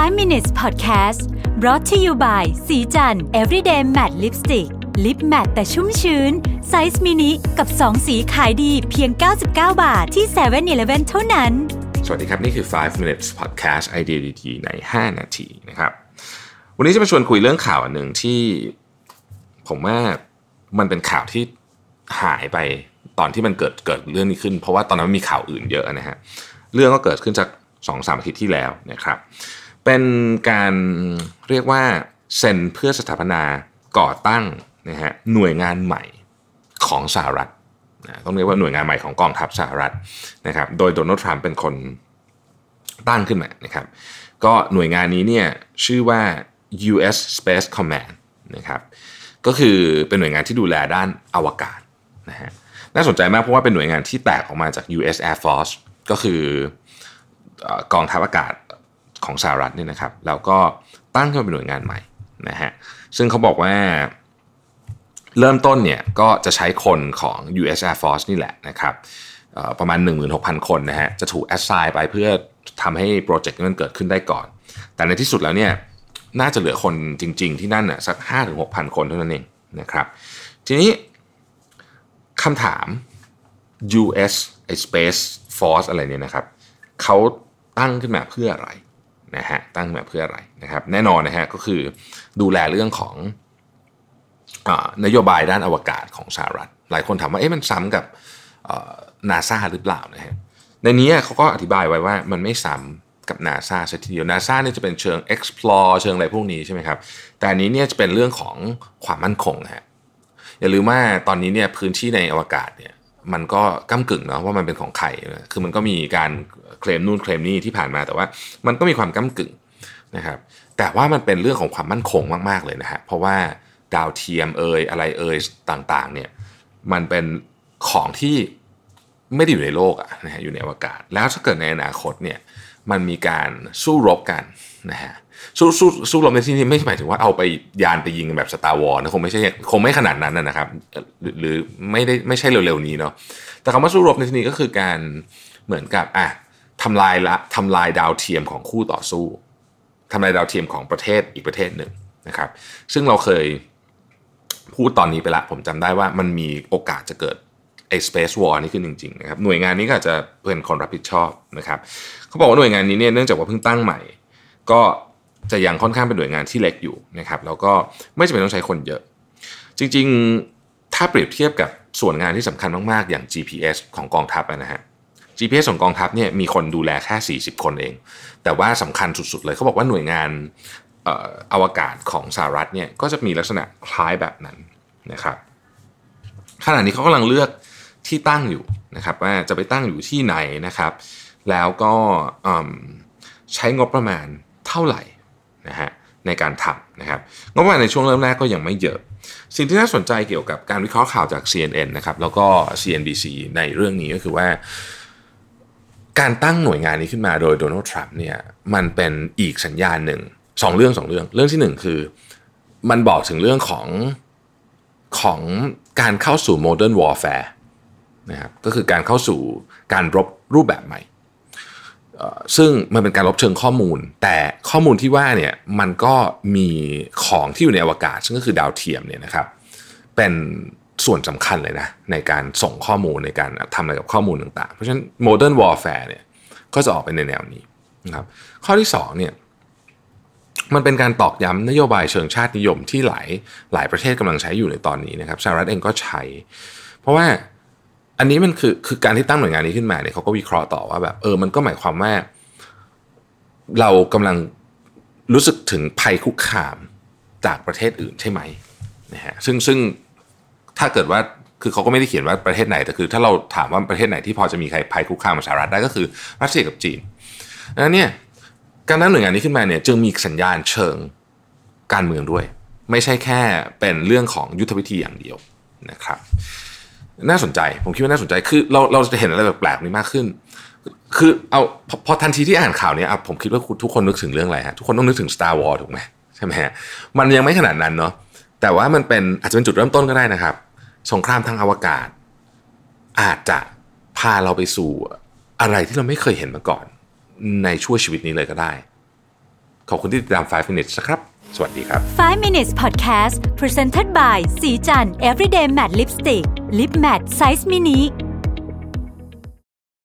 5 minutes podcast brought to you by ศรีจันทร์ everyday matte lipstick lip matte แต่ชุ่มชื้น ไซส์มินิกับ 2 สีขายดีเพียง 99 บาทที่7 e เ e ่ e อเท่านั้น สวัสดีครับ นี่คือ 5 minutes podcast ไอเดียดีๆใน 5 นาทีนะครับ วันนี้จะมาชวนคุยเรื่องข่าวอันหนึ่งที่ ผมว่ามันเป็นข่าวที่หายไปตอนที่มันเกิดเกิดเรื่องนี้ขึ้น เพราะว่าตอนนั้นมันมีข่าวอื่นเยอะนะฮะเรื่องก็เกิดขึ้นจากสองสามอาทิตย์ที่แล้วนะครับ เป็นการเรียกว่าเซ็นเพื่อสถาปนาก่อตั้งนะฮะหน่วยงานใหม่ของสหรัฐนะต้องเรียกว่าหน่วยงานใหม่ของกองทัพสหรัฐนะครับ โดยโดนัลด์ทรัมป์เป็นคนตั้งขึ้นมานะครับ ก็หน่วยงานนี้เนี่ยชื่อว่า U.S. Space Command นะครับก็คือเป็นหน่วยงานที่ดูแลด้านอวกาศนะฮะน่าสนใจมากเพราะว่าเป็นหน่วยงานที่แตกออกมาจาก U.S. Air Force ก็คือกองทัพอากาศ ของสหรัฐเนี่ยนะครับแล้วก็ตั้งขึ้นเป็นหน่วยงานใหม่นะฮะซึ่งเขาบอกว่าเริ่มต้นเนี่ยก็จะใช้คนของ U.S. Air Force นี่แหละนะครับประมาณ 16,000 คนนะฮะจะถูกแอสไซน์ไปเพื่อทำให้โปรเจกต์นี้มันเกิดขึ้นได้ก่อน แต่ในที่สุดแล้วเนี่ยน่าจะเหลือคนจริง ๆ ที่นั่นน่ะสัก 5-6,000 คนเท่านั้นเองนะครับทีนี้คำถาม U.S. Space Force อะไรเนี่ยนะครับเขาตั้งขึ้นมาเพื่ออะไร นะฮะตั้งมาเพื่ออะไรนะครับ แน่นอนนะฮะก็คือดูแลเรื่องของนโยบายด้านอวกาศของสหรัฐ หลายคนถามว่าเอ๊ะมันซ้ำกับนาซาหรือเปล่านะฮะในนี้เขาก็อธิบายไว้ว่ามันไม่ซ้ำกับนาซาซะทีเดียวนาซาเนี่ยจะเป็นเชิง explore เชิงอะไรพวกนี้ใช่ไหมครับ แต่อันนี้เนี่ยจะเป็นเรื่องของความมั่นคงฮะอย่าลืมว่าตอนนี้เนี่ยพื้นที่ในอวกาศเนี่ย มันก็ก้ากึ่งเนาะว่ามันเป็นของใครคือมันก็มีการเคลมนู่นเคลมนี่ที่ผ่านมาแต่ว่า มันก็มีความก้ากึ่งนะครับ แต่ว่ามันเป็นเรื่องของความมั่นคงมากๆเลยนะฮะเพราะว่าดาวเทียมเอ่ยอะไรเอ่ยต่างๆ เนี่ยมันเป็นของที่ไม่ได้อยู่ในโลกอะนะฮะอยู่ในอวกาศ แล้วถ้าเกิดในอนาคตเนี่ย มันมีการสู้รบกันนะฮะสู้สู้สู้รบในที่นี้ไม่หมายถึงว่าเอาไปยานไปยิงแบบ Star Wars นะคงไม่ใช่คงไม่ขนาดนั้นนะครับ หรือไม่ได้ไม่ใช่เร็วๆนี้เนาะแต่คำว่าสู้รบในที่นี้ก็คือการเหมือนกับอะทำลายละทำลายดาวเทียมของคู่ต่อสู้ทำลายดาวเทียมของประเทศอีกประเทศหนึ่งนะครับ ซึ่งเราเคยพูดตอนนี้ไปละผมจำได้ว่ามันมีโอกาสจะเกิด ไอ้ space war นี่ขึ้นจริงๆนะครับหน่วยงานนี้ก็จะเป็นคนรับผิดชอบนะครับเขาบอกว่าหน่วยงานนี้เนี่ยเนื่องจากว่าเพิ่งตั้งใหม่ ก็จะยังค่อนข้างเป็นหน่วยงานที่เล็กอยู่นะครับแล้วก็ไม่จำเป็นต้องใช้คนเยอะ จริงๆถ้าเปรียบเทียบกับส่วนงานที่สำคัญมากๆ อย่าง GPS ของกองทัพนะฮะ GPS ของกองทัพเนี่ยมีคนดูแลแค่ 40 คนเอง แต่ว่าสำคัญสุดๆเลยเขาบอกว่าหน่วยงานอวกาศของสหรัฐเนี่ยก็จะมีลักษณะคล้ายแบบนั้นนะครับขณะนี้เขากำลังเลือก ที่ตั้งอยู่นะครับว่าจะไปตั้งอยู่ที่ไหนนะครับ แล้วก็ใช้งบประมาณเท่าไหร่นะฮะในการทำนะครับงบประมาณในช่วงเริ่มแรกก็ยังไม่เยอะ สิ่งที่น่าสนใจเกี่ยวกับการวิเคราะห์ข่าวจาก CNN นะครับแล้วก็ CNBC ในเรื่องนี้ก็คือว่า การตั้งหน่วยงานนี้ขึ้นมาโดยโดนัลด์ทรัมป์เนี่ยมันเป็นอีกสัญญาณหนึ่งสองเรื่องสองเรื่อง เรื่องที่หนึ่งคือมันบอกถึงเรื่องของของการเข้าสู่ modern นะครับก็คือการเข้าสู่การรบรูปแบบใหม่ ซึ่งมันเป็นการรบเชิงข้อมูล แต่ข้อมูลที่ว่าเนี่ยมันก็มีของที่อยู่ในอวกาศ ซึ่งก็คือดาวเทียมเนี่ยนะครับเป็นส่วนสำคัญเลยนะในการส่งข้อมูลในการทำอะไรกับข้อมูลต่างๆ เพราะฉะนั้น modern warfare เนี่ยก็จะออกไปในแนวนี้นะครับข้อที่2เนี่ยมันเป็นการตอกย้ำนโยบายเชิงชาตินิยมที่หลายหลายประเทศกำลังใช้อยู่ในตอนนี้นะครับสหรัฐเองก็ใช้ เพราะว่า อันนี้มันคือคือการที่ตั้งหน่วยงานนี้ขึ้นมาเนี่ยเขาก็วิเคราะห์ต่อว่าแบบเออมันก็หมายความว่า เรากำลังรู้สึกถึงภัยคุกคามจากประเทศอื่นใช่ไหมนะฮะซึ่งซึ่งถ้าเกิดว่าคือเขาก็ไม่ได้เขียนว่าประเทศไหนแต่คือ ถ้าเราถามว่าประเทศไหนที่พอจะมีใครภัยคุกคามสหรัฐได้ก็คือรัสเซียกับจีนดันั้นเนี่ยการตั้งหน่วยงานนี้ขึ้นมาเนี่ยจึงมีสัญญาณเชิงการเมืองด้วย ไม่ใช่แค่เป็นเรื่องของยุทธวิธีอย่างเดียวนะครับ น่าสนใจ ผมคิดว่าน่าสนใจคือเราเราจะเห็นอะไรแปลกๆนี้มากขึ้น คือเอาพอทันทีที่อ่านข่าวนี้ผมคิดว่าทุกคนนึกถึงเรื่องอะไรฮะทุกคนต้องนึกถึง Star Wars ถูกไหมใช่ไหมฮะมันยังไม่ขนาดนั้นเนาะแต่ว่ามันเป็นอาจจะเป็นจุดเริ่มต้นก็ได้นะครับ สงครามทางอวกาศ อาจจะพาเราไปสู่อะไรที่เราไม่เคยเห็นมาก่อน ในช่วงชีวิตนี้เลยก็ได้ ขอบคุณที่ติดตาม 5 minutes นะครับ สวัสดีครับ 5 minutes podcast presented by ศรีจันทร์ everyday matte lipstick lip matte ไซส์มินิ